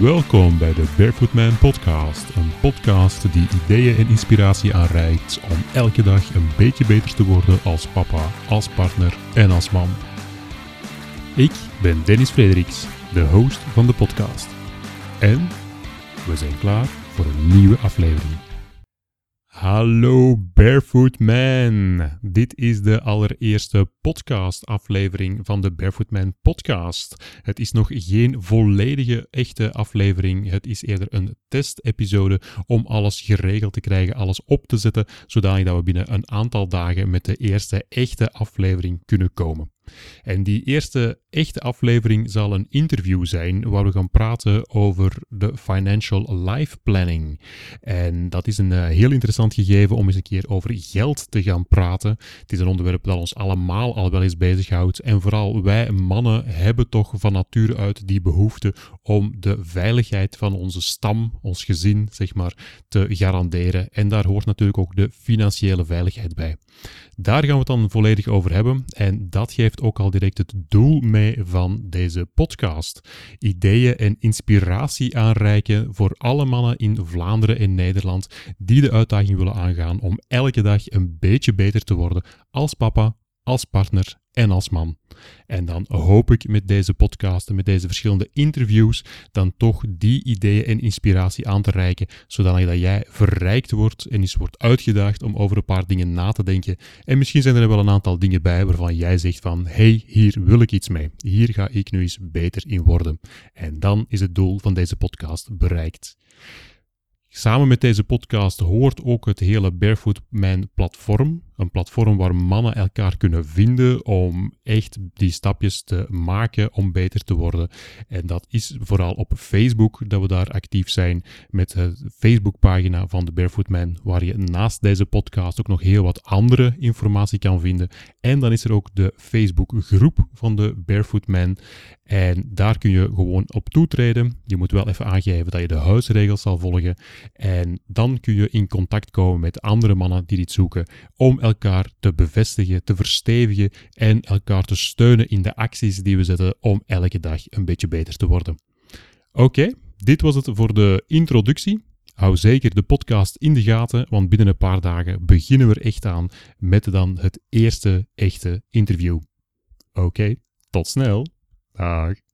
Welkom bij de Barefoot Man Podcast. Een podcast die ideeën en inspiratie aanreikt om elke dag een beetje beter te worden als papa, als partner en als man. Ik ben Dennis Frederiks, de host van de podcast. En we zijn klaar voor een nieuwe aflevering. Hallo Barefoot Man. Dit is de allereerste podcast-aflevering van de Barefoot Man podcast. Het is nog geen volledige echte aflevering. Het is eerder een testepisode om alles geregeld te krijgen, alles op te zetten, zodat we binnen een aantal dagen met de eerste echte aflevering kunnen komen. En die eerste echte aflevering zal een interview zijn waar we gaan praten over de financial life planning. En dat is een uh, heel interessant gegeven om eens een keer over geld te gaan praten. Het is een onderwerp dat ons allemaal al wel eens bezighoudt. En vooral wij mannen hebben toch van nature uit die behoefte om de veiligheid van onze stam, ons gezin, zeg maar, te garanderen. En daar hoort natuurlijk ook de financiële veiligheid bij. Daar gaan we het dan volledig over hebben. En dat geeft ook al direct het doel mee van deze podcast. Ideeën en inspiratie aanreiken voor alle mannen in Vlaanderen en Nederland die de uitdaging willen aangaan om elke dag een beetje beter te worden als papa, als partner en als man. En dan hoop ik met deze podcast en met deze verschillende interviews dan toch die ideeën en inspiratie aan te reiken, zodat jij verrijkt wordt en eens wordt uitgedaagd om over een paar dingen na te denken. En misschien zijn er wel een aantal dingen bij waarvan jij zegt van, hey, hier wil ik iets mee. Hier ga ik nu eens beter in worden. En dan is het doel van deze podcast bereikt. Samen met deze podcast hoort ook het hele Barefoot Man platform. Een platform waar mannen elkaar kunnen vinden om echt die stapjes te maken om beter te worden. En dat is vooral op Facebook dat we daar actief zijn met de Facebookpagina van de Barefoot Man, waar je naast deze podcast ook nog heel wat andere informatie kan vinden. En dan is er ook de Facebookgroep van de Barefoot Man. En daar kun je gewoon op toetreden. Je moet wel even aangeven dat je de huisregels zal volgen. En dan kun je in contact komen met andere mannen die dit zoeken om elkaar te bevestigen, te verstevigen en elkaar te steunen in de acties die we zetten om elke dag een beetje beter te worden. Oké, dit was het voor de introductie. Hou zeker de podcast in de gaten, want binnen een paar dagen beginnen we er echt aan met dan het eerste echte interview. Oké, tot snel. Dag.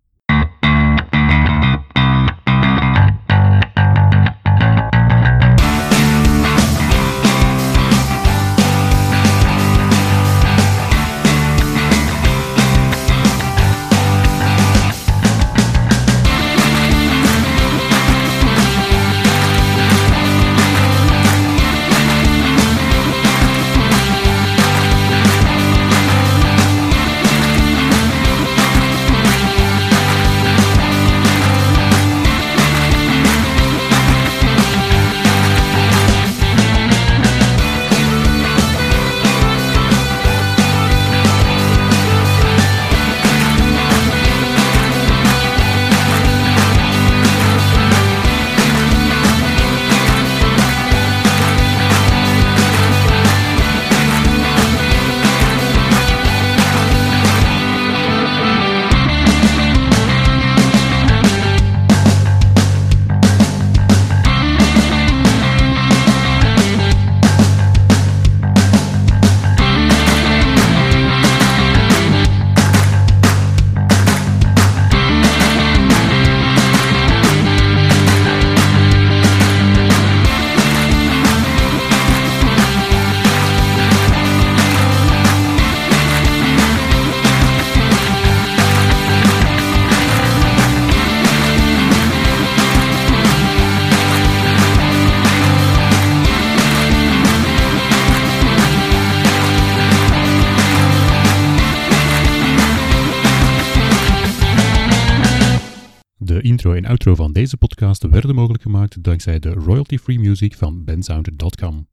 De intro en outro van deze podcast werden mogelijk gemaakt dankzij de royalty-free music van bensounder.com.